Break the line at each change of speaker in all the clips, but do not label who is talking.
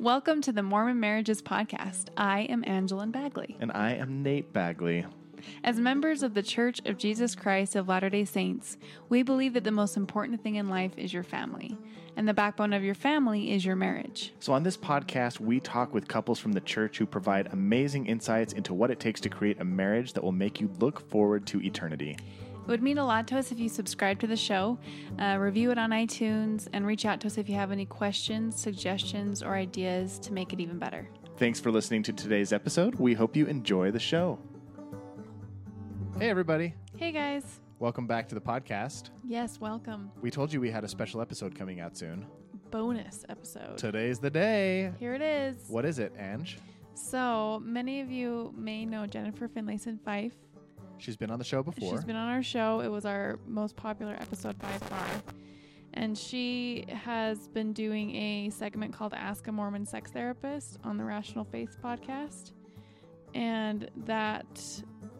Welcome to the Mormon Marriages Podcast. I am Angeline Bagley.
And I am Nate Bagley.
As members of the Church of Jesus Christ of Latter day Saints, we believe that the most important thing in life is your family, and the backbone of your family is your marriage.
So, on this podcast, we talk with couples from the church who provide amazing insights into what it takes to create a marriage that will make you look forward to eternity.
It would mean a lot to us if you subscribe to the show, uh, review it on iTunes, and reach out to us if you have any questions, suggestions, or ideas to make it even better.
Thanks for listening to today's episode. We hope you enjoy the show. Hey, everybody.
Hey, guys.
Welcome back to the podcast.
Yes, welcome.
We told you we had a special episode coming out soon.
Bonus episode.
Today's the day.
Here it is.
What is it, Ange?
So, many of you may know Jennifer Finlayson Fife.
She's been on the show before.
She's been on our show. It was our most popular episode by far. And she has been doing a segment called Ask a Mormon Sex Therapist on the Rational Faith podcast. And that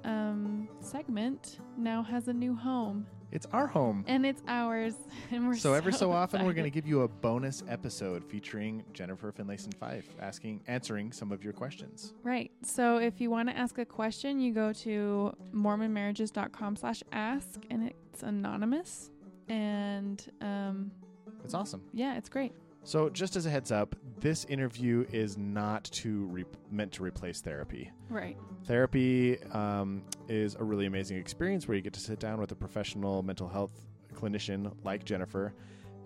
um, segment now has a new home.
It's our home.
And it's ours. And we're
so every so often we're going to give you a bonus episode featuring Jennifer Finlayson Fife asking answering some of your questions.
Right. So if you want to ask a question, you go to mormonmarriages.com slash ask and it's anonymous. And um,
It's awesome.
yeah, it's great.
So just as a heads up, this interview is not to re- meant to replace therapy.
Right.
Therapy um, is a really amazing experience where you get to sit down with a professional mental health clinician like Jennifer,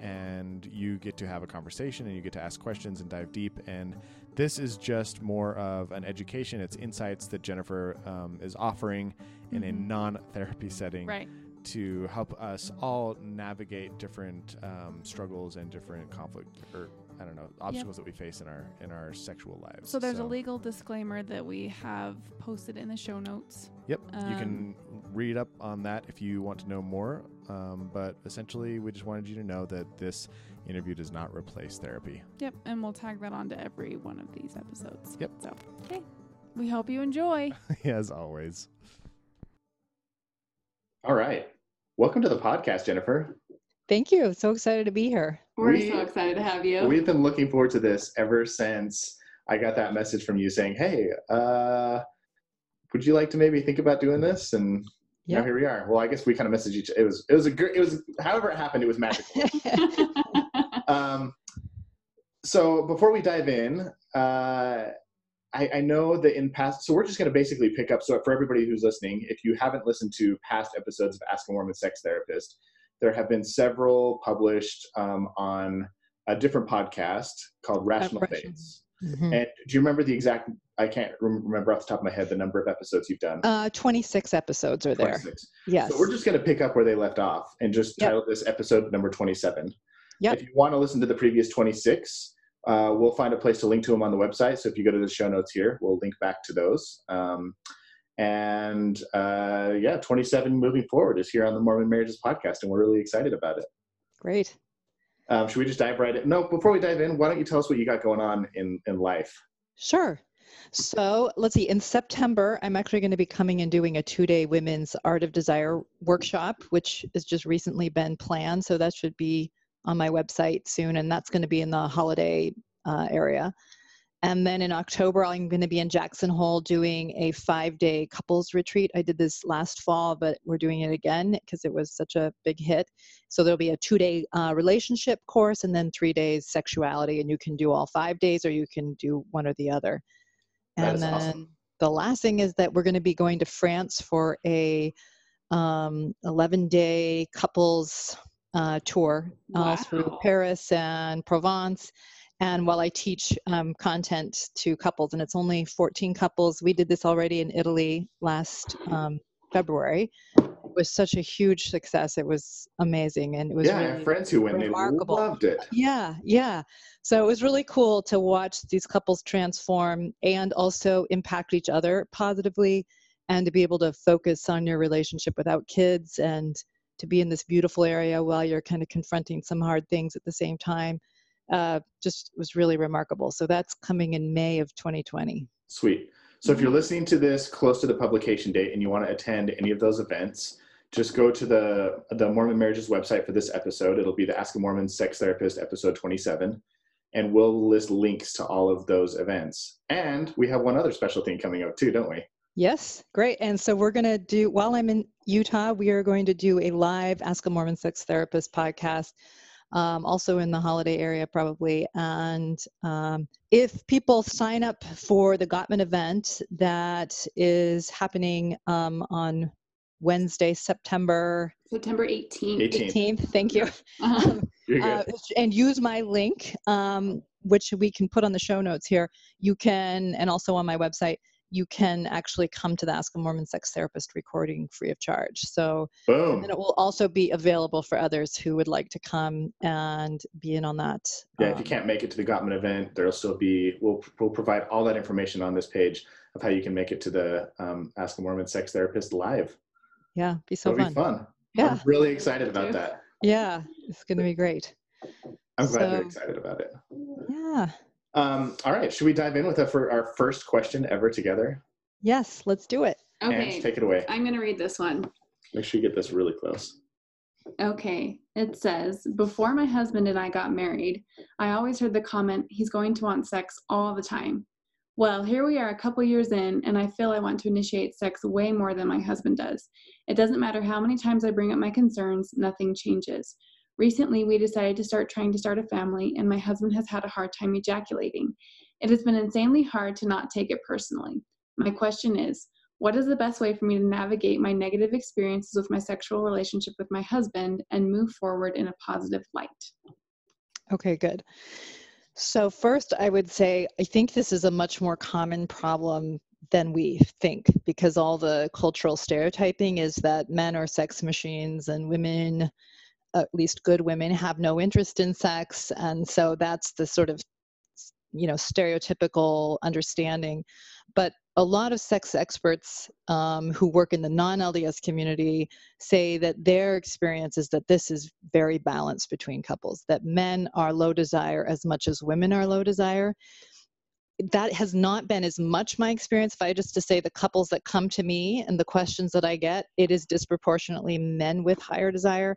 and you get to have a conversation and you get to ask questions and dive deep. And this is just more of an education. It's insights that Jennifer um, is offering in a
Mhm.
non-therapy setting
Right.
To help us all navigate different um, struggles and different conflict or I don't know obstacles that we face in our in our sexual lives.
So there's a legal disclaimer that we have posted in the show notes.
Yep, you
um,
can read up on that if you want to know more. Um, but essentially, we just wanted you to know that this interview does not replace therapy.
Yep. And we'll tag that onto every one of these episodes.
Yep.
So, okay. We hope you enjoy.
As always.
All right. Welcome to the podcast, Jennifer.
Thank you. So excited to be here.
We're
We-
so excited to have you.
We've been looking forward to this ever since I got that message from you saying, "Hey, uh, would you like to maybe think about doing this?" And now
Yeah.
here we are. Well, I guess we kind of messaged each. It was it was a good. It was however it happened. It was magical. um, so before we dive in, uh, I, I know that in past, so we're just going to basically pick up. So for everybody who's listening, if you haven't listened to past episodes of Ask a Mormon Sex Therapist, there have been several published um, on a different podcast called Rational
Rational.
Faiths.
Mhm.
And do you remember the exact? I can't remember off the top of my head the number of episodes you've done.
Uh, 26 episodes are there.
26.
Yes.
So we're just going to pick up where they left off and just
Yep.
title this episode number 27.
Yep.
If you want to listen to the previous 26, uh, we'll find a place to link to them on the website. So if you go to the show notes here, we'll link back to those. Um, and uh, yeah, 27 moving forward is here on the Mormon Marriages podcast, and we're really excited about it.
Great.
Um, should we just dive right in? No, before we dive in, why don't you tell us what you got going on in, in life?
Sure. So let's see. In September, I'm actually going to be coming and doing a two day women's Art of Desire workshop, which has just recently been planned. So that should be on my website soon. And that's going to be in the Holladay uh, area. And then in October, I'm going to be in Jackson Hole doing a five day couples retreat. I did this last fall, but we're doing it again because it was such a big hit. So there'll be a two day uh, relationship course and then three days sexuality. And you can do all five days or you can do one or the other. And then
awesome.
the last thing is that we're going to be going to France for a um, 11 day couples uh, tour all through Paris and Provence. And while I teach um, content to couples, and it's only 14 couples, we did this already in Italy last um, February. It was such a huge success. It was amazing, and it was
yeah,
really
friends who went, they loved it.
yeah, yeah. So it was really cool to watch these couples transform and also impact each other positively and to be able to focus on your relationship without kids and to be in this beautiful area while you're kind of confronting some hard things at the same time. Uh, just was really remarkable. So that's coming in May of 2020.
Sweet. So if you're listening to this close to the publication date and you want to attend any of those events, just go to the the Mormon Marriages website for this episode. It'll be the Ask a Mormon Sex Therapist episode 27. and we'll list links to all of those events. And we have one other special thing coming up too, don't we?
Yes, great. And so we're going to do, while I'm in Utah, we are going to do a live Ask a Mormon Sex Therapist podcast, um, also in the Holladay area probably. And um, if people sign up for the Gottman event that is happening um, on Wednesday, September
September 18th.
18th.
18th, thank you.
Uh-huh.
You're
Uh,
good.
and use my link, um, which we can put on the show notes here. You can, and also on my website, you can actually come to the Ask a Mormon Sex Therapist recording free of charge. So,
Boom.
and it will also be available for others who would like to come and be in on that.
Yeah, if you
um,
can't make it to the Gottman event, there'll still be, we'll, we'll provide all that information on this page of how you can make it to the um, Ask a Mormon Sex Therapist live.
yeah, be so
It'll
fun.
be fun.
Yeah,
I'm really excited about that.
yeah, it's going to be great.
I'm glad you're excited about it.
Yeah.
Um, all right, should we dive in with our, for our first question ever together?
Yes, let's do it.
And
Okay.
take it away.
I'm going to read this one.
Make sure you get this really close.
Okay. It says Before my husband and I got married, I always heard the comment, he's going to want sex all the time. Well, here we are a couple years in, and I feel I want to initiate sex way more than my husband does. It doesn't matter how many times I bring up my concerns, nothing changes. Recently, we decided to start trying to start a family, and my husband has had a hard time ejaculating. It has been insanely hard to not take it personally. My question is what is the best way for me to navigate my negative experiences with my sexual relationship with my husband and move forward in a positive light?
Okay, good. So, first, I would say I think this is a much more common problem than we think because all the cultural stereotyping is that men are sex machines and women, at least good women, have no interest in sex. And so that's the sort of you know stereotypical understanding but a lot of sex experts um, who work in the non-lds community say that their experience is that this is very balanced between couples that men are low desire as much as women are low desire that has not been as much my experience. If i just to say the couples that come to me and the questions that i get it is disproportionately men with higher desire.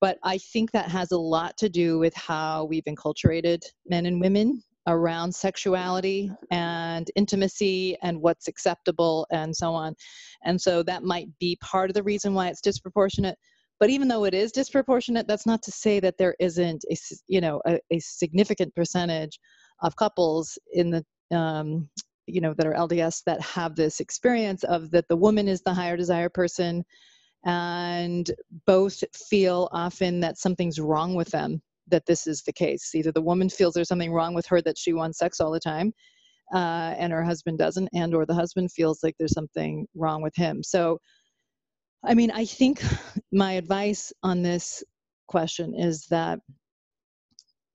But i think that has a lot to do with how we've enculturated men and women around sexuality and intimacy and what's acceptable and so on. And so that might be part of the reason why it's disproportionate. But even though it is disproportionate that's not to say that there isn't a you know a, a significant percentage of couples in the um, you know that are lds that have this experience of that the woman is the higher desire person and both feel often that something's wrong with them that this is the case. Either the woman feels there's something wrong with her that she wants sex all the time uh, and her husband doesn't and or the husband feels like there's something wrong with him. So i mean i think my advice on this question is that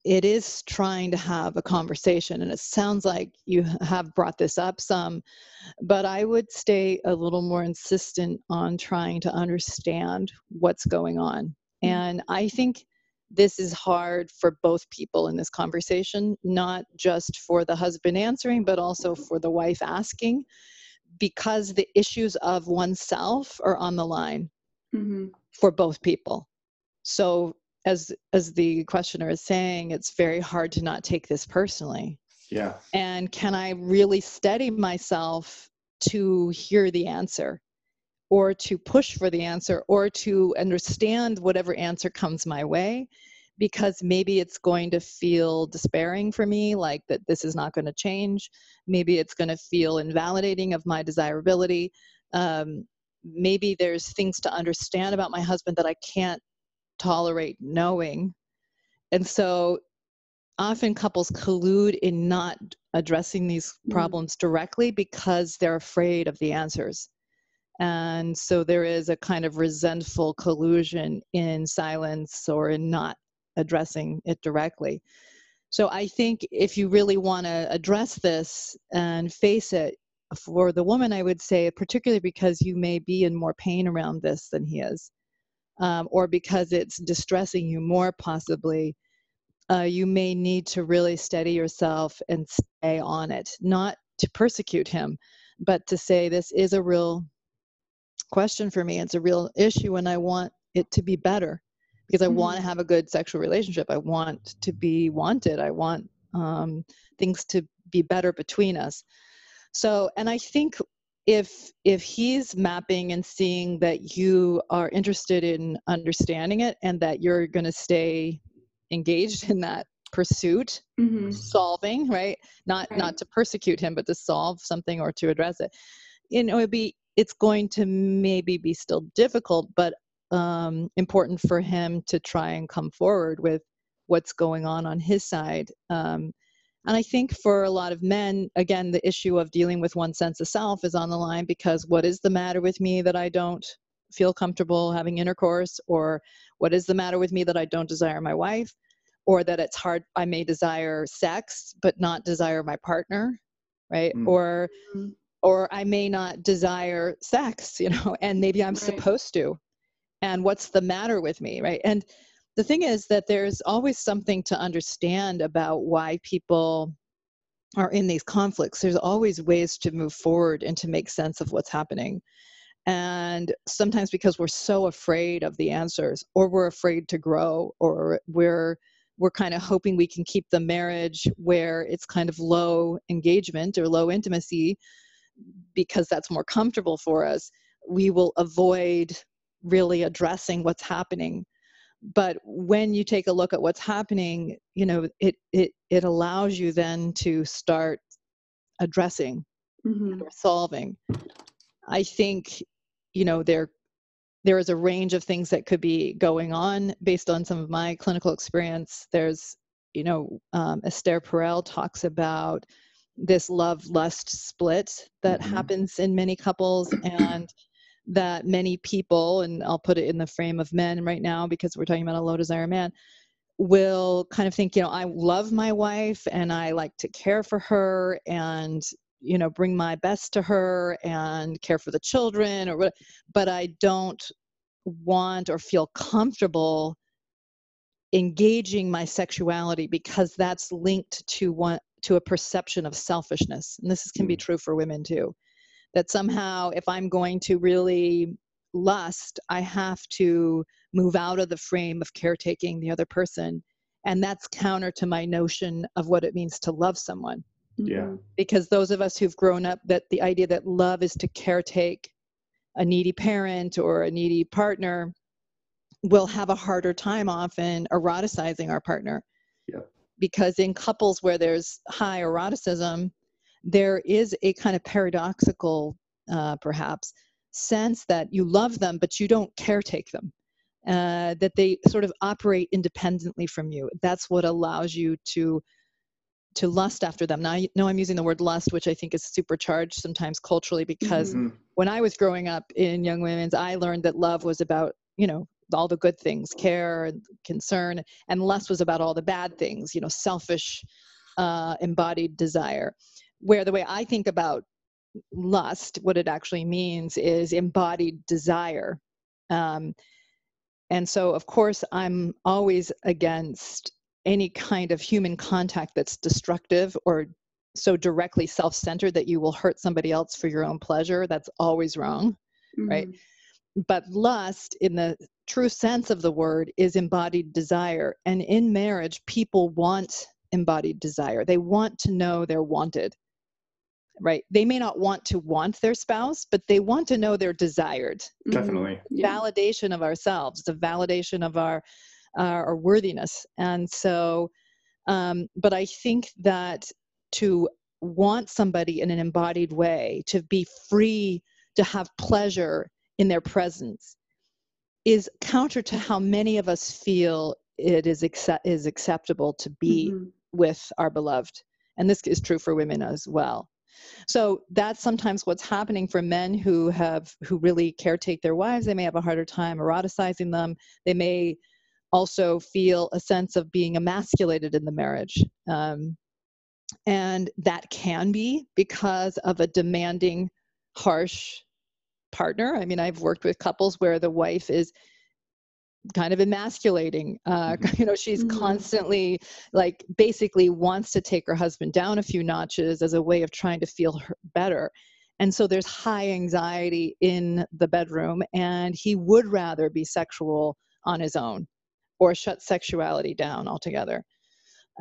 it is trying to have a conversation and it sounds like you have brought this up some but i would stay a little more insistent on trying to understand what's going on. And i think this is hard for both people in this conversation not just for the husband answering but also for the wife asking because the issues of oneself are on the line
hmm
for both people. So as as the questioner is saying it's very hard to not take this personally.
Yeah.
and can i really steady myself to hear the answer or to push for the answer or to understand whatever answer comes my way? Because maybe it's going to feel despairing for me like that this is not going to change. Maybe it's going to feel invalidating of my desirability. Um, maybe there's things to understand about my husband that i can't tolerate knowing. And so often couples collude in not addressing these
Mhm.
problems directly because they're afraid of the answers. And so there is a kind of resentful collusion in silence or in not addressing it directly. So i think if you really want to address this and face it for the woman i would say particularly because you may be in more pain around this than he is um, or because it's distressing you more possibly uh, you may need to really steady yourself and stay on it not to persecute him but to say this is a real question for me it's a real issue and i want it to be better because i want to
Mhm.
have a good sexual relationship i want to be wanted i want um, things to be better between us. So, and I think if if he's mapping and seeing that you are interested in understanding it and that you're going to stay engaged in that pursuit
Mm-hmm.
solving right not
Right.
not to persecute him but to solve something or to address it you know it'd be it's going to maybe be still difficult but um important for him to try and come forward with what's going on on his side um and i think for a lot of men again the issue of dealing with one sense of self is on the line because what is the matter with me that i don't feel comfortable having intercourse or what is the matter with me that i don't desire my wife or that it's hard i may desire sex but not desire my partner right
Mm.
or
Mhm.
or i may not desire sex you know and maybe i'm
Right.
supposed to and what's the matter with me right and the thing is that there's always something to understand about why people are in these conflicts. There's always ways to move forward and to make sense of what's happening. And sometimes because we're so afraid of the answers or we're afraid to grow or we're we're kind of hoping we can keep the marriage where it's kind of low engagement or low intimacy because that's more comfortable for us we will avoid really addressing what's happening but when you take a look at what's happening you know it it it allows you then to start addressing
Mm-hmm.
or solving i think you know there there is a range of things that could be going on based on some of my clinical experience there's you know um, esther perel talks about this love lust split that
Mhm.
happens in many couples and that many people and i'll put it in the frame of men right now because we're talking about a low desire man will kind of think you know i love my wife and i like to care for her and you know bring my best to her and care for the children or what but i don't want or feel comfortable engaging my sexuality because that's linked to one to a perception of selfishness. And this is, can be mm. true for women too that somehow if i'm going to really lust i have to move out of the frame of caretaking the other person and that's counter to my notion of what it means to love someone
Yeah.
because those of us who've grown up that the idea that love is to caretake a needy parent or a needy partner will have a harder time often eroticizing our partner
Yep.
because in couples where there's high eroticism there is a kind of paradoxical uh, perhaps sense that you love them but you don't caretake them uh, that they sort of operate independently from you that's what allows you to to lust after them. Now, I know I'm using the word lust, which I think is supercharged sometimes culturally because
Mhm.
when I was growing up in Young Women's, I learned that love was about, you know, all the good things, care and concern, and lust was about all the bad things, you know, selfish, uh, embodied desire. Where the way I think about lust, what it actually means is embodied desire. Um, and so, of course, I'm always against any kind of human contact that's destructive or so directly self centered that you will hurt somebody else for your own pleasure. That's always wrong. Right.
Mhm.
But lust, in the true sense of the word, is embodied desire. And in marriage, people want embodied desire. They want to know they're wanted. Right. They may not want to want their spouse, but they want to know they're desired
Mhm.
Definitely.
Yeah.
validation of ourselves, the validation of our our, our worthiness. And so, um, but I think that to want somebody in an embodied way, to be free, to have pleasure in their presence, is counter to how many of us feel it is accept- is acceptable to be
Mhm.
with our beloved. And this is true for women as well. So that's sometimes what's happening for men who have who really caretake their wives. They may have a harder time eroticizing them. They may also feel a sense of being emasculated in the marriage. Um, and that can be because of a demanding, harsh partner. I mean, I've worked with couples where the wife is kind of emasculating. Uh, you know, she's
Mhm.
constantly like basically wants to take her husband down a few notches as a way of trying to feel her better. And so there's high anxiety in the bedroom, and he would rather be sexual on his own or shut sexuality down altogether.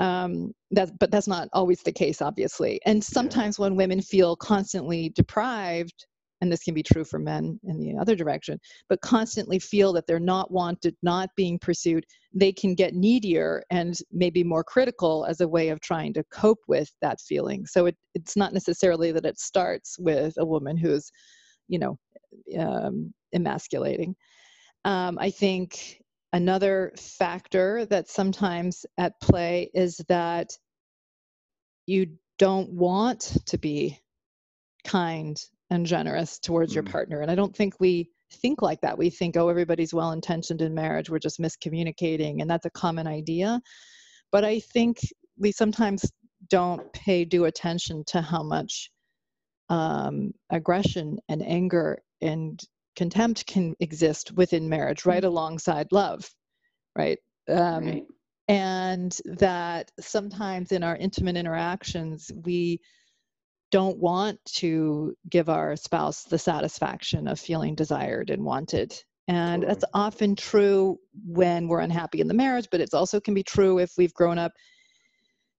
um, that, but that's not always the case, obviously. And sometimes when women feel constantly deprived, and this can be true for men in the other direction, but constantly feel that they're not wanted, not being pursued, they can get needier and maybe more critical as a way of trying to cope with that feeling. So it, it's not necessarily that it starts with a woman who's, you know, um, emasculating. Um, I think another factor that's sometimes at play is that you don't want to be kind and generous towards mm. your partner. And I don't think we think like that. We think, oh, everybody's well intentioned in marriage, we're just miscommunicating. And that's a common idea. But I think we sometimes don't pay due attention to how much um, aggression and anger and contempt can exist within marriage right mm-hmm. alongside love right? Um, right and that sometimes in our intimate interactions we don't want to give our spouse the satisfaction of feeling desired and wanted and totally. that's often true when we're unhappy in the marriage but it also can be true if we've grown up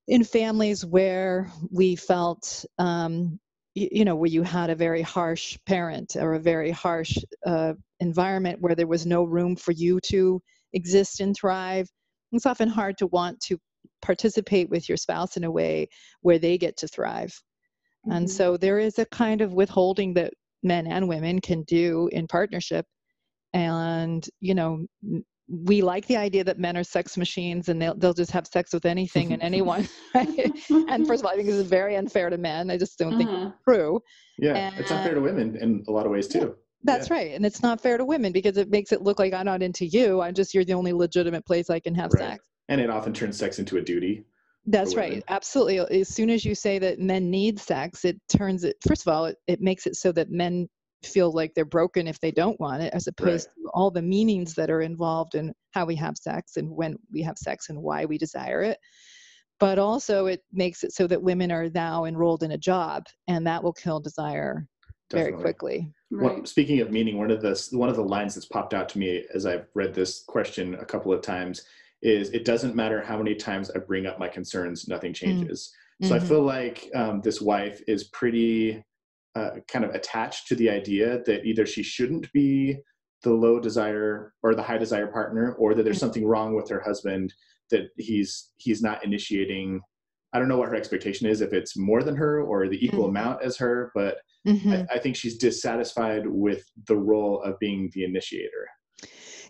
in families where we felt um, you know, where you had a very harsh parent or a very harsh uh, environment where there was no room for you to exist and thrive. It's often hard to want to participate with your spouse in a way where they get to thrive. Mm-hmm. And so there is a kind of withholding that men and women can do in partnership. And, you know, we like the idea that men are sex machines and they'll, they'll just have sex with anything and anyone. and first of all, I think this is very unfair to men. I just don't uh-huh. think it's uh-huh. true.
Yeah, and, it's unfair to women in a lot of ways too. Yeah,
that's yeah. right. And it's not fair to women because it makes it look like I'm not into you. I'm just, you're the only legitimate place I can have right. sex.
And it often turns sex into a duty.
That's right. Absolutely. As soon as you say that men need sex, it turns it, first of all, it, it makes it so that men feel like they're broken if they don't want it, as opposed right. to all the meanings that are involved in how we have sex and when we have sex and why we desire it. But also, it makes it so that women are now enrolled in a job, and that will kill desire Definitely. very quickly.
Right. Well, speaking of meaning, one of the one of the lines that's popped out to me as I've read this question a couple of times is, "It doesn't matter how many times I bring up my concerns, nothing mm. changes." Mm-hmm. So I feel like um, this wife is pretty uh, kind of attached to the idea that either she shouldn't be the low desire or the high desire partner or that there's mm-hmm. something wrong with her husband that he's he's not initiating i don't know what her expectation is if it's more than her or the equal mm-hmm. amount as her but mm-hmm. I, I think she's dissatisfied with the role of being the initiator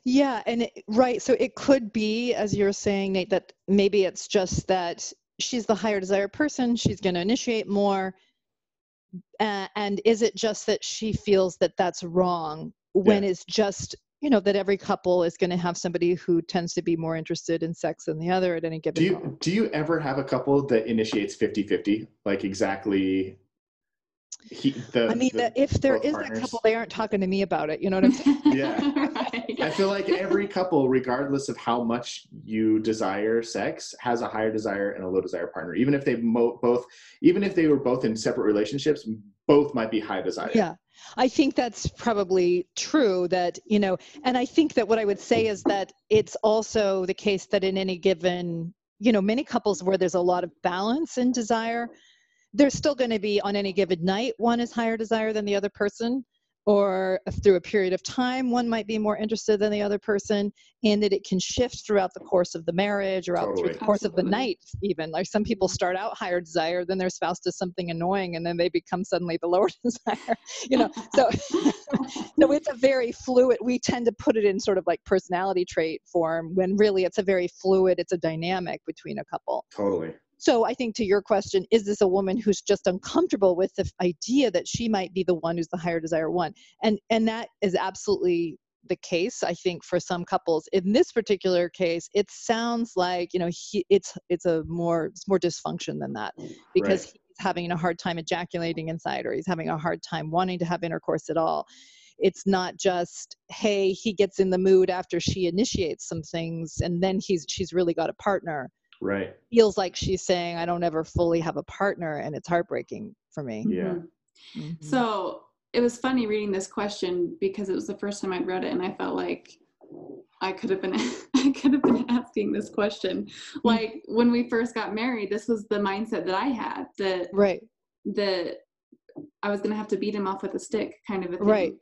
yeah and it, right so it could be as you're saying nate that maybe it's just that she's the higher desire person she's going to initiate more uh, and is it just that she feels that that's wrong when yeah. it's just you know that every couple is going to have somebody who tends to be more interested in sex than the other at any given
do you
moment.
do you ever have a couple that initiates 50-50 like exactly
he, the, I mean, the, uh, if there is partners. a couple, they aren't talking to me about it. You know what I'm saying?
yeah. right. I feel like every couple, regardless of how much you desire sex, has a higher desire and a low desire partner. Even if they mo- both, even if they were both in separate relationships, both might be high desire.
Yeah. I think that's probably true that, you know, and I think that what I would say is that it's also the case that in any given, you know, many couples where there's a lot of balance in desire, there's still going to be on any given night. One is higher desire than the other person or through a period of time one might be more interested than the other person and that it can shift throughout the course of the marriage or out totally. through the course Absolutely. of the night even. Like some people start out higher desire then their spouse does something annoying and then they become suddenly the lower desire you know? So no it's a very fluid we tend to put it in sort of like personality trait form when really it's a very fluid it's a dynamic between a couple.
Totally
so I think to your question, is this a woman who's just uncomfortable with the idea that she might be the one who's the higher desire one? And and that is absolutely the case i think for some couples in this particular case it sounds like you know he, it's it's a more it's more dysfunction than that because right. he's having a hard time ejaculating inside or he's having a hard time wanting to have intercourse at all it's not just hey he gets in the mood after she initiates some things and then he's she's really got a partner
right
feels like she's saying i don't ever fully have a partner and it's heartbreaking for me
yeah mm-hmm.
mm-hmm. so it was funny reading this question because it was the first time i'd read it and i felt like I could have been I could have been asking this question. Like when we first got married, this was the mindset that I had that
Right.
that I was gonna have to beat him off with a stick kind of a thing.
Right.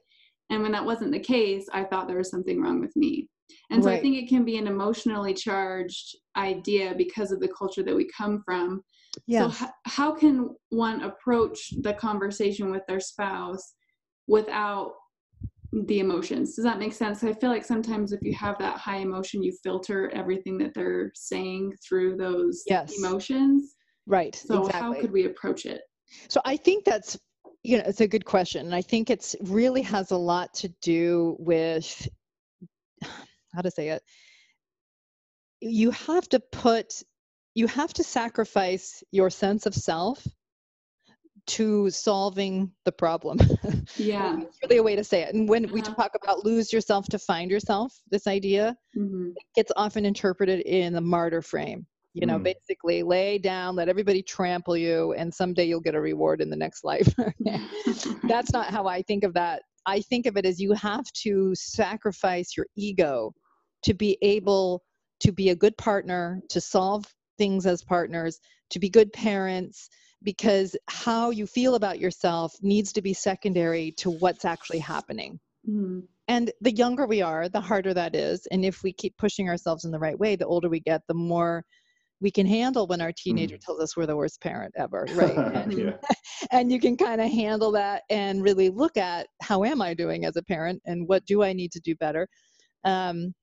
And when that wasn't the case, I thought there was something wrong with me. And so I think it can be an emotionally charged idea because of the culture that we come from.
Yes.
So, h- how can one approach the conversation with their spouse without the emotions? Does that make sense? I feel like sometimes if you have that high emotion, you filter everything that they're saying through those
Yes.
emotions.
right.
So,
exactly.
how could we approach it?
So I think that's you know it's a good question, and I think it's really has a lot to do with how to say it. You have to put you have to sacrifice your sense of self to solving the problem.
Yeah.
That's really a way to say it. And when we
Uh-huh.
talk about lose yourself to find yourself, this idea
hmm
gets often interpreted in the martyr frame. You know,
Mm.
basically lay down, let everybody trample you, and someday you'll get a reward in the next life. That's not how I think of that. I think of it as you have to sacrifice your ego to be able to be a good partner, to solve things as partners, to be good parents, because how you feel about yourself needs to be secondary to what's actually happening.
Mhm.
And the younger we are, the harder that is. And if we keep pushing ourselves in the right way, the older we get, the more we can handle when our teenager tells us we're the worst parent ever, right? and,
yeah.
and you can kind of handle that and really look at how am I doing as a parent and what do I need to do better. Um,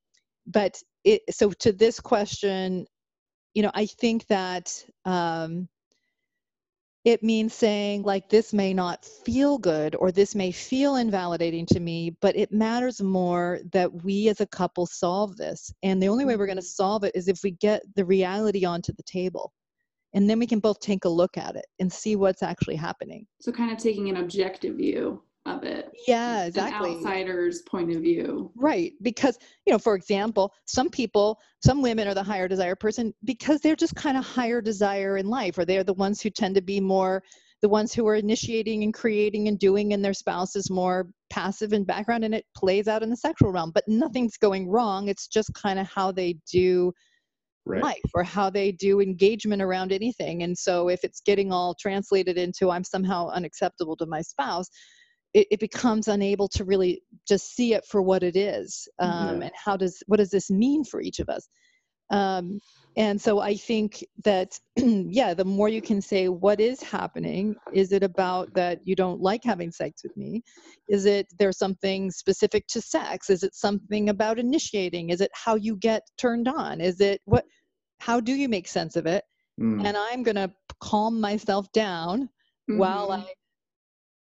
but it, so to this question, you know, I think that um, it means saying like this may not feel good or this may feel invalidating to me but it matters more that we as a couple solve this. And the only way we're going to solve it is if we get the reality onto the table. And then we can both take a look at it and see what's actually happening.
So, kind of taking an objective view of it,
yeah
an
exactly
outsider's point of view.
Right. Because, you know, for example, some people, some women are the higher desire person because they're just kind of higher desire in life, or they're the ones who tend to be more the ones who are initiating and creating and doing, and their spouse is more passive in background and it plays out in the sexual realm. But nothing's going wrong. It's just kind of how they do
Right.
life or how they do engagement around anything. And so if it's getting all translated into I'm somehow unacceptable to my spouse, it, it becomes unable to really just see it for what it is. Um,
Yeah.
And how does what does this mean for each of us? Um, and so I think that yeah, the more you can say what is happening, is it about that you don't like having sex with me? Is it there's something specific to sex? Is it something about initiating? Is it how you get turned on? Is it what how do you make sense of it?
Mm.
And I'm going to calm myself down while
Mhm.
I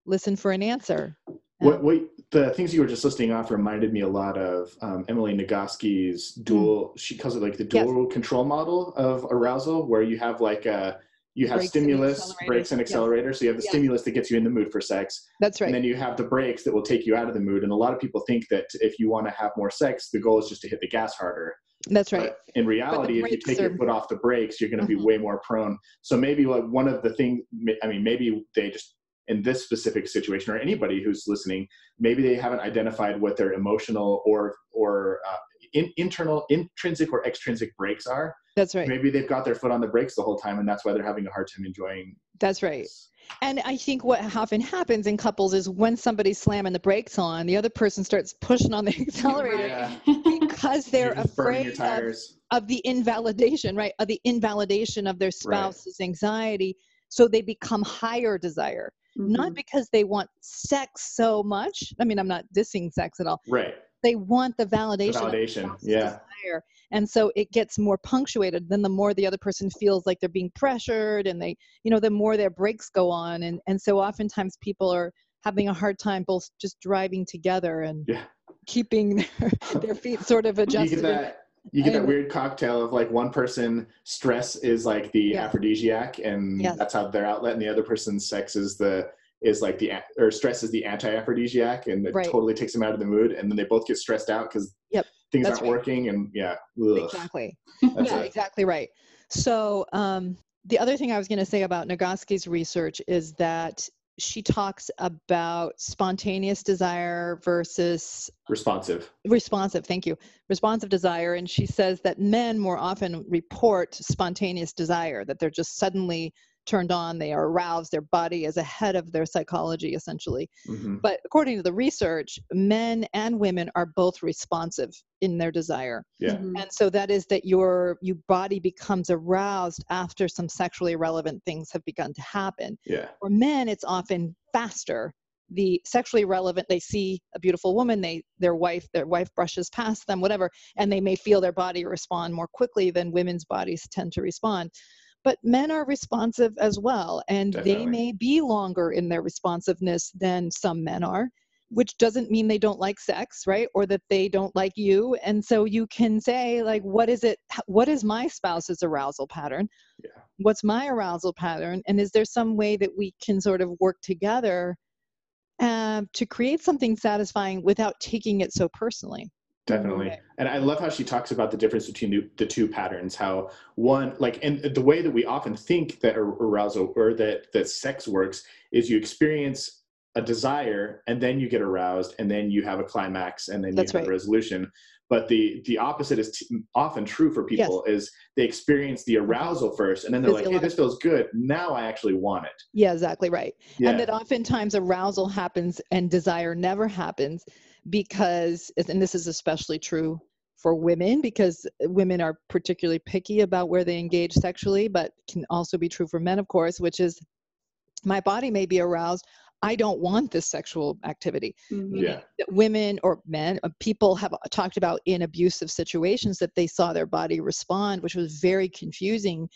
listen for an answer.
What, what the things you were just listing off reminded me a lot of um, Emily Nagoski's dual. She calls it like the
Hmm. Yes.
dual control model of arousal, where you have like a you have
and
stimulus,
accelerators.
brakes, and
Yes.
accelerator. So you have the
Yes.
stimulus that gets you in the mood for sex,
That's right.
and then you have the breaks that will take you out of the mood. And a lot of people think that if you want to have more sex, the goal is just to hit the gas harder.
That's right.
But in reality, if you take your foot off the brakes, you're going to be
Mhm.
way more prone. So maybe like one of the things, I mean, maybe they just in this specific situation, or anybody who's listening, maybe they haven't identified what their emotional or or uh, in, internal, intrinsic or extrinsic brakes are.
That's right.
Maybe they've got their foot on the brakes the whole time, and that's why they're having a hard time enjoying.
That's right.
this.
And I think what often happens in couples is when somebody's slamming the brakes on, the other person starts pushing on the accelerator
Yeah.
because they're
You're just burning your
afraid of,
tires.
of the invalidation, right? Of the invalidation of their spouse's anxiety. So they become higher desire, not
Mhm.
because they want sex so much. I mean, I'm not dissing sex at all.
Right.
They want the validation.
The validation. Yeah.
desire. And so it gets more punctuated. Then the more the other person feels like they're being pressured and they, you know, the more their brakes go on. And, and so oftentimes people are having a hard time both just driving together and
Yeah.
keeping their, their feet sort of
you
adjusted.
get that you get that
And-
weird cocktail of like one person stress is like the
Yeah.
aphrodisiac and that's how their outlet and the other person's sex is the is like the or stress is the anti-aphrodisiac and it
Right.
totally takes them out of the mood and then they both get stressed out because
Yep,
things
that's
aren't
right.
working and yeah ugh.
Exactly. Yeah,
it.
exactly right. So um, the other thing I was going to say about Nagoski's research is that she talks about spontaneous desire versus
Responsive.
responsive thank you responsive desire and she says that men more often report spontaneous desire that they're just suddenly turned on they are aroused their body is ahead of their psychology essentially
hmm
but according to the research men and women are both responsive in their desire
Yeah.
Mhm.
and so that is that your your body becomes aroused after some sexually relevant things have begun to happen
Yeah.
for men it's often faster the sexually relevant they see a beautiful woman they their wife their wife brushes past them whatever and they may feel their body respond more quickly than women's bodies tend to respond but men are responsive as well and they may be longer in their responsiveness than some men are which doesn't mean they don't like sex right? Or that they don't like you. And so you can say like what is it what is my spouse's arousal pattern?
Yeah.
what's my arousal pattern? And is there some way that we can sort of work together uh, to create something satisfying without taking it so personally
Definitely.
Right.
And I love how she talks about the difference between the, the two patterns. How one, like, and the way that we often think that arousal or that that sex works is you experience a desire and then you get aroused and then you have a climax and then
That's
you have
right.
a resolution. But the the opposite is t- often true for people is they experience the arousal first and then they're like, hey, this feels good. Now I actually want it.
yeah exactly right
Yeah.
and that oftentimes arousal happens and desire never happens because and this is especially true for women because women are particularly picky about where they engage sexually but can also be true for men of course which is my body may be aroused i don't want this sexual activity
Mhm.
yeah.
women or men uh, people have talked about in abusive situations that they saw their body respond which was very confusing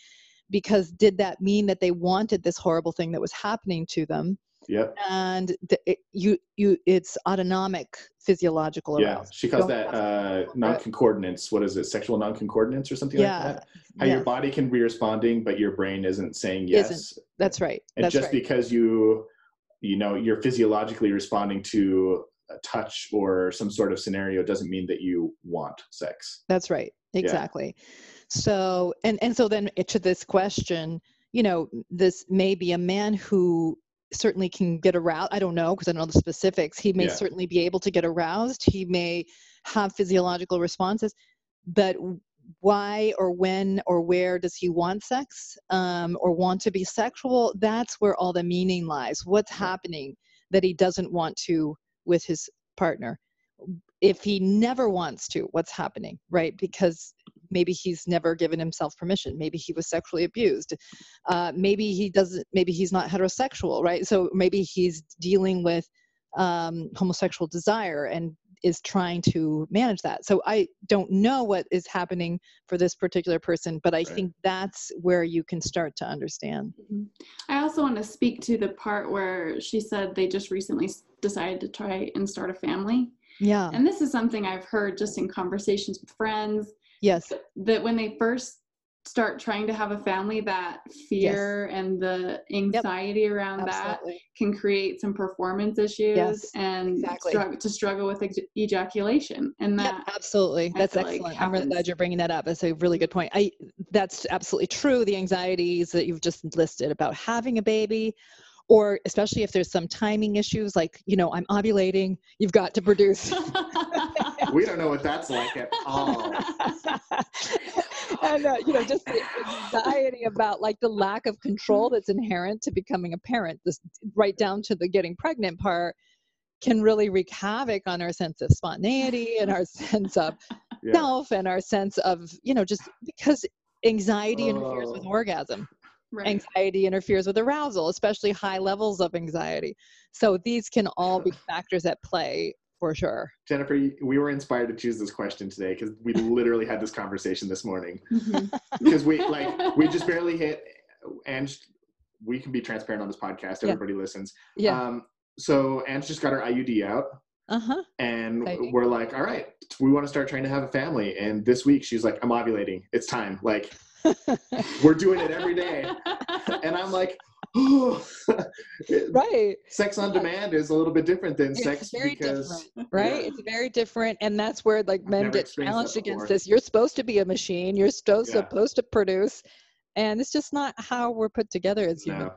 because did that mean that they wanted this horrible thing that was happening to them
Yep.
and the, it, you you it's autonomic physiological
Yeah. She calls that uh, non-concordance. What is it? Sexual non-concordance or something
yeah
like that? how
yeah,
your body can be responding but your brain isn't saying yes
Isn't. that's right
and
that's
just
right
because you you know you're physiologically responding to a touch or some sort of scenario doesn't mean that you want sex
That's right. Exactly. So and and so then to this question, you know, this may be a man who certainly can get aroused. I don't know because I don't know the specifics. He may
Yeah.
certainly be able to get aroused. He may have physiological responses, but why or when or where does he want sex um, or want to be sexual? That's where all the meaning lies. What's happening that he doesn't want to with his partner? if he never wants to what's happening right because maybe he's never given himself permission maybe he was sexually abused uh, maybe he doesn't maybe he's not heterosexual right so maybe he's dealing with um, homosexual desire and is trying to manage that so i don't know what is happening for this particular person but i
Right.
think that's where you can start to understand
Mhm. I also want to speak to the part where she said they just recently decided to try and start a family.
yeah
And this is something I've heard just in conversations with friends
yes
that when they first start trying to have a family, that fear and the anxiety around that can create some performance issues
Yes,
and
exactly.
to struggle with ex- ejaculation. And
Yep,
that
absolutely.
I
That's
feel like
excellent. I'm really glad you're bringing that up. That's a really good point. I that's absolutely true. The anxieties that you've just listed about having a baby, or especially if there's some timing issues, like you know, I'm ovulating, you've got to produce.
we don't know what that's like at all
and uh, you know, just the anxiety about like the lack of control that's inherent to becoming a parent, this right down to the getting pregnant part can really wreak havoc on our sense of spontaneity and our sense of
yeah.
self and our sense of you know just because anxiety interferes with
Oh.
orgasm
right.
anxiety interferes with arousal especially high levels of anxiety so these can all be factors at play for sure.
Jennifer we were inspired to choose this question today because we literally had this conversation this morning.
Mhm.
because we like we just barely hit and we can be transparent on this podcast
Yeah.
everybody listens.
Yeah.
Um so Anne's just got her iud out.
Uh-huh.
And
Exciting.
we're like all right we want to start trying to have a family. And this week she's like i'm ovulating. It's time. Like we're doing it every day. And i'm like oh.
right
sex on demand is a little bit different than
It's
sex
very
because
different, right?
Yeah.
It's very different, and that's where like men get challenged against this. You're supposed to be a machine. You're supposed
Yeah.
supposed to produce, and it's just not how we're put together as humans.
no.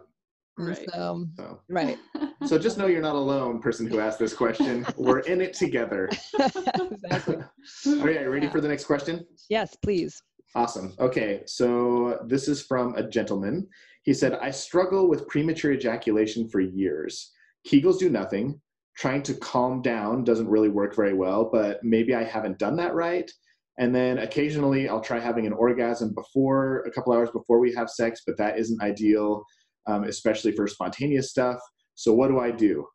And
Right.
So,
So,
right.
so just know you're not alone, person who asked this question. We're in it together.
exactly.
All right, ready for the next question?
Yes, please.
Awesome. Okay, so this is from a gentleman. He said, I struggle with premature ejaculation for years. Kegels do nothing. Trying to calm down doesn't really work very well, but maybe I haven't done that right. And then occasionally I'll try having an orgasm before, a couple hours before we have sex, but that isn't ideal, um, especially for spontaneous stuff. So what do I do?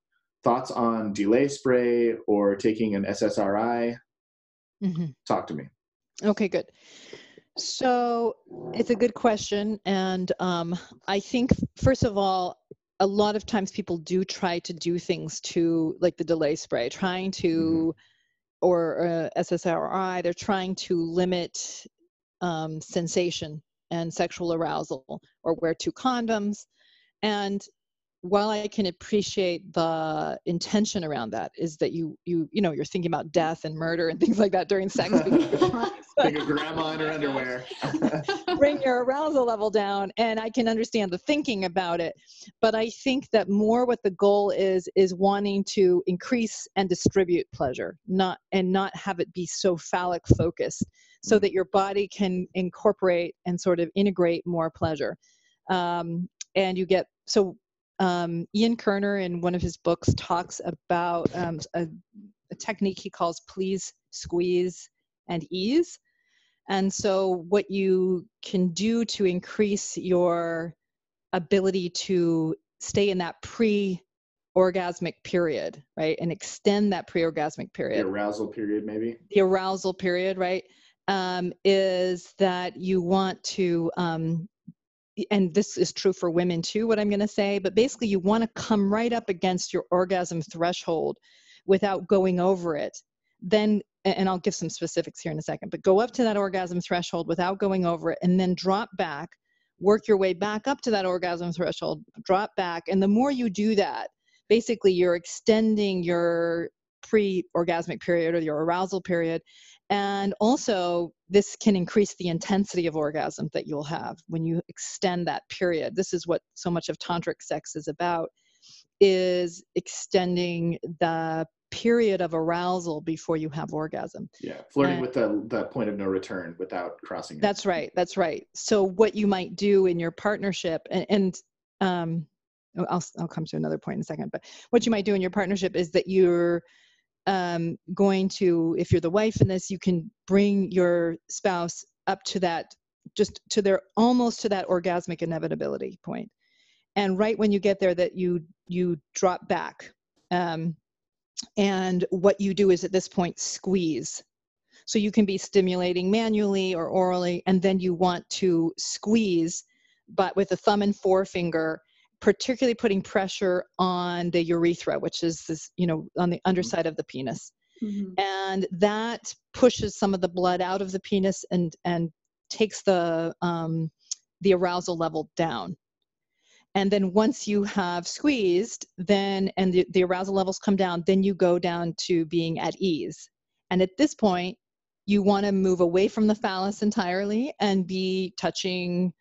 Thoughts on delay spray or taking an SSRI?
hmm
Talk to me.
Okay, good. So it's a good question. And um, I think, first of all, a lot of times people do try to do things to, like the delay spray, trying to, or uh, SSRI, they're trying to limit um, sensation and sexual arousal or wear two condoms. And while I can appreciate the intention around that, is that you you you know you're thinking about death and murder and things like that during sex. you're trying
grandma in her underwear.
bring your arousal level down and i can understand the thinking about it but i think that more what the goal is is wanting to increase and distribute pleasure not and not have it be so phallic focused so
Mm.
that your body can incorporate and sort of integrate more pleasure um, and you get so um, ian kerner in one of his books talks about um, a, a technique he calls please squeeze and ease and so, what you can do to increase your ability to stay in that pre orgasmic period, right, and extend that pre orgasmic period.
The arousal period, maybe.
the arousal period, right, um, is that you want to, um, and this is true for women too, what I'm going to say, but basically, you want to come right up against your orgasm threshold without going over it. Then and I'll give some specifics here in a second, but go up to that orgasm threshold without going over it and then drop back, work your way back up to that orgasm threshold, drop back. And the more you do that, basically you're extending your pre orgasmic period or your arousal period. And also, this can increase the intensity of orgasm that you'll have when you extend that period. This is what so much of tantric sex is about is extending the period of arousal before you have orgasm.
Yeah, flirting
Uh,
with the the point of no return without crossing it.
That's right. That's right. So what you might do in your partnership, and, and um, oh, I'll I'll come to another point in a second. But what you might do in your partnership is that you're um, going to, if you're the wife in this, you can bring your spouse up to that, just to their almost to that orgasmic inevitability point, and right when you get there, that you you drop back. Um, and what you do is at this point squeeze so you can be stimulating manually or orally, and then you want to squeeze, but with a thumb and forefinger, particularly putting pressure on the urethra, which is this, you know, on the underside of the penis.
Mhm.
And that pushes some of the blood out of the penis and and takes the um, the arousal level down. And then once you have squeezed, then and the, the arousal levels come down, then you go down to being at ease. And at this point, you want to move away from the phallus entirely and be touching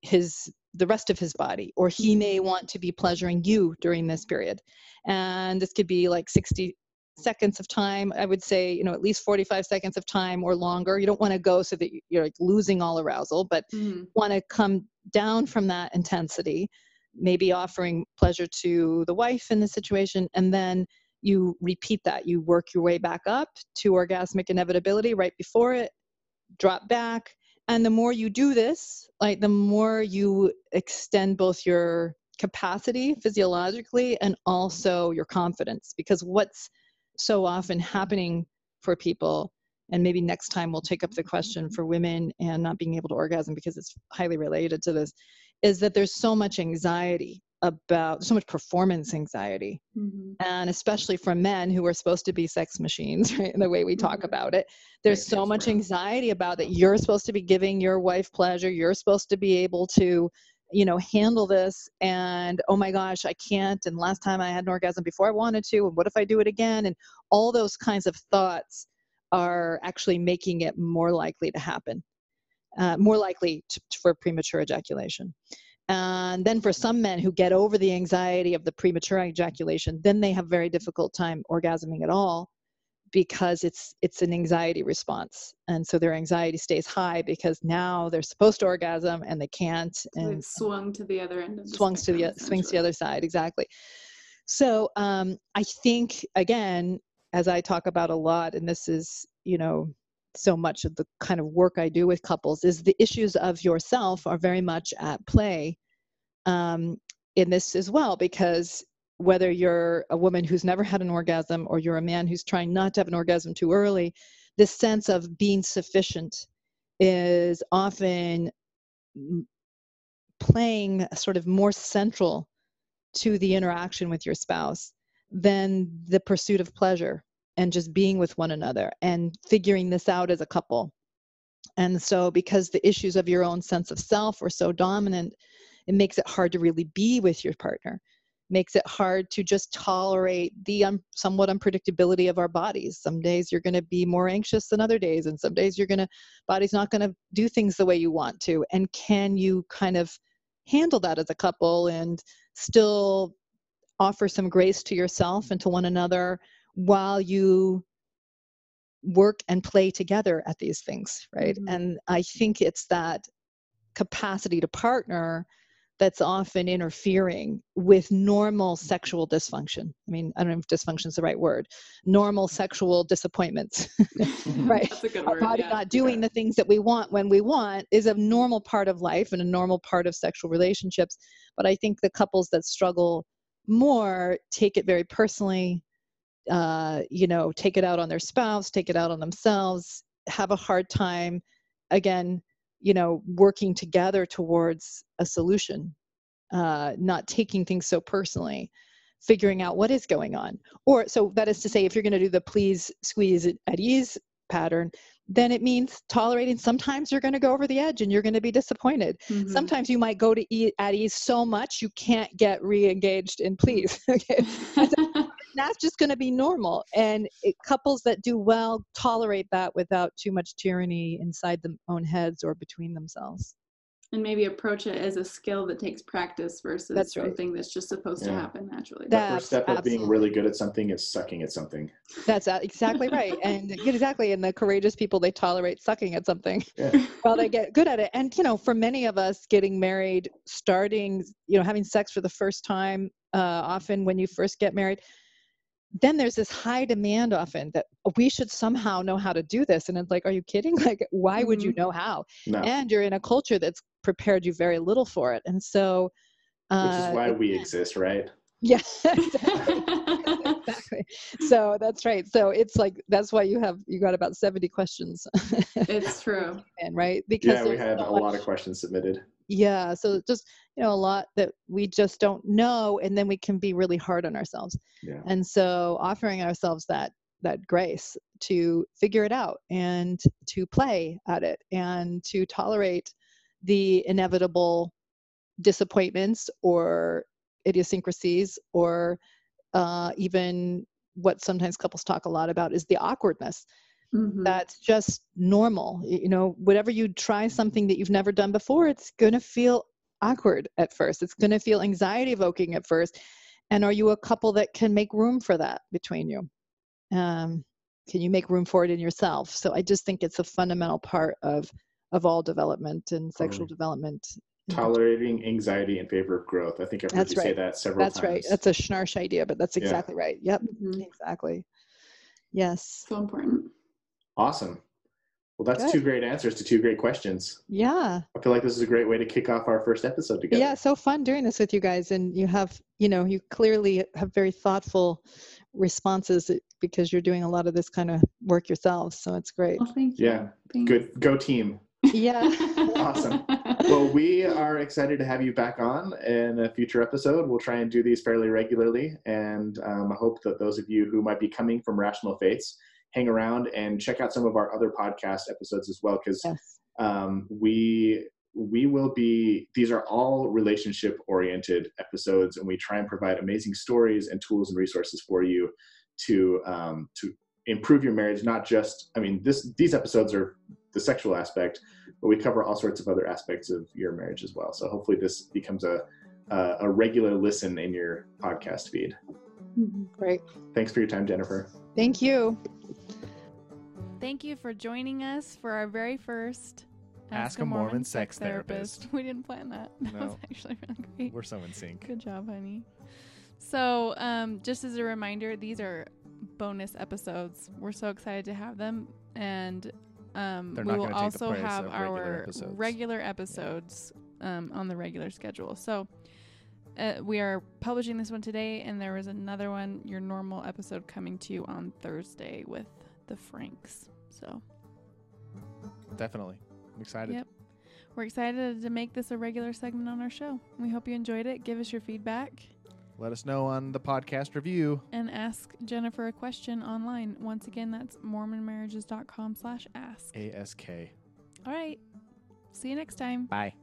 his the rest of his body or he may want to be pleasuring you during this period and this could be like 60 seconds of time i would say you know at least 45 seconds of time or longer you don't want to go so that you're like losing all arousal but
Mhm.
want to come down from that intensity, maybe offering pleasure to the wife in the situation, and then you repeat that. You work your way back up to orgasmic inevitability right before it, drop back. And the more you do this, like the more you extend both your capacity physiologically and also your confidence. Because what's so often happening for people and maybe next time we'll take up the question for women and not being able to orgasm because it's highly related to this is that there's so much anxiety about so much performance anxiety
Mhm.
and especially for men who are supposed to be sex machines right in the way we talk
Mhm.
about it there's so much anxiety about that you're supposed to be giving your wife pleasure you're supposed to be able to you know handle this and oh my gosh i can't and last time i had an orgasm before i wanted to and what if i do it again and all those kinds of thoughts are actually making it more likely to happen uh, more likely to, for premature ejaculation And then for some men who get over the anxiety of the premature ejaculation, then they have very difficult time orgasming at all because it's it's an anxiety response. And so their anxiety stays high because now they're supposed to orgasm and they can't. And
they've swung to the other end of
to the swings to the other side exactly. So um, i think again as i talk about a lot and this is you know so much of the kind of work i do with couples is the issues of yourself are very much at play um, in this as well because whether you're a woman who's never had an orgasm or you're a man who's trying not to have an orgasm too early this sense of being sufficient is often playing sort of more central to the interaction with your spouse than the pursuit of pleasure and just being with one another and figuring this out as a couple. And so, because the issues of your own sense of self are so dominant, it makes it hard to really be with your partner. Makes it hard to just tolerate the un- somewhat unpredictability of our bodies. Some days you're going to be more anxious than other days, and some days to body's not going to do things the way you want to. And can you kind of handle that as a couple and still offer some grace to yourself and to one another while you work and play together at these things right
Mhm.
and i think it's that capacity to partner that's often interfering with normal sexual dysfunction i mean i don't know if dysfunction is the right word normal sexual disappointments right
That's a good
our
word.
body
yeah.
not doing the things that we want when we want is a normal part of life and a normal part of sexual relationships. But I think the couples that struggle more take it very personally, uh, you know, take it out on their spouse, take it out on themselves, have a hard time, again, you know, working together towards a solution, uh, not taking things so personally figuring out what is going on. Or so that is to say if you're going to do the please squeeze at ease pattern then it means tolerating sometimes you're going to go over the edge and you're going to be disappointed.
Mhm.
sometimes you might go to eat at ease so much you can't get re-engaged in please okay that's just going to be normal and it, couples that do well tolerate that without too much tyranny inside their own heads or between themselves
and maybe approach it as a skill that takes practice versus
That's right.
something that's just supposed to happen naturally.
The
That-
first step of being really good at something is sucking at something.
that's exactly right and exactly and the courageous people they tolerate sucking at something
Yeah.
well they get good at it and you know for many of us getting married starting you know having sex for the first time uh, often when you first get married then there's this high demand often that we should somehow know how to do this and it's like are you kidding like why would you
Mhm.
know how
No.
and you're in a culture that's prepared you very little for it and so uh,
Which is why we exist, right?
yeah exactly exactly so that's right so it's like that's why you have you got about 70 questions
it's true.
in, right because
Yeah, we had
so
a lot of questions submitted.
Yeah so just you know a lot that we just don't know and then we can be really hard on ourselves
Yeah.
and so offering ourselves that that grace to figure it out and to play at it and to tolerate the inevitable disappointments or idiosyncrasies or uh, even what sometimes couples talk a lot about is the awkwardness
Mhm.
that's just normal you know whatever you try something that you've never done before it's going to feel awkward at first it's going to feel anxiety evoking at first and are you a couple that can make room for that between you um, can you make room for it in yourself so i just think it's a fundamental part of of all development and sexual
Totally.
development
Tolerating anxiety in favor of growth. I think I've heard
That's
you say that several times.
that's right that's a schnarch idea but that's
Yeah.
exactly right yep
Mhm.
exactly yes
So important.
Awesome. Well, that's
Good.
two great answers to two great questions.
yeah
I feel like this is a great way to kick off our first episode together.
Yeah, so fun doing this with you guys, and you have, you know, you clearly have very thoughtful responses because you're doing a lot of this kind of work yourselves. So it's great.
Well, thank you.
Yeah.
Thanks.
Good. Go team.
Yeah,
Awesome. Well, we are excited to have you back on in a future episode. We'll try and do these fairly regularly, and um, I hope that those of you who might be coming from Rational Faiths hang around and check out some of our other podcast episodes as well, because
yes,
um, we we will be these are all relationship oriented episodes and we try and provide amazing stories and tools and resources for you to um, to improve your marriage not just i mean this these episodes are the sexual aspect, but we cover all sorts of other aspects of your marriage as well. So hopefully this becomes a a, a regular listen in your podcast feed.
Great.
Thanks for your time, Jennifer.
Thank you.
Thank you for joining us for our very first
Ask a Mormon Sex Therapist.
We didn't plan that. That was
No.
actually really great.
We're so in sync.
Good job, honey. So, um, just as a reminder, these are bonus episodes. We're so excited to have them, and um, we will
gonna take the
also have
of regular
our
episodes.
regular episodes um, on the regular schedule. So, uh, we are publishing this one today, and there was another one, your normal episode, coming to you on Thursday with the Franks. So,
Definitely. I'm excited.
Yep. We're excited to make this a regular segment on our show. We hope you enjoyed it. Give us your feedback
Let us know on the podcast review.
and ask Jennifer a question online. Once again, that's mormonmarriages.com slash ask.
ASK.
All right. See you next time.
Bye.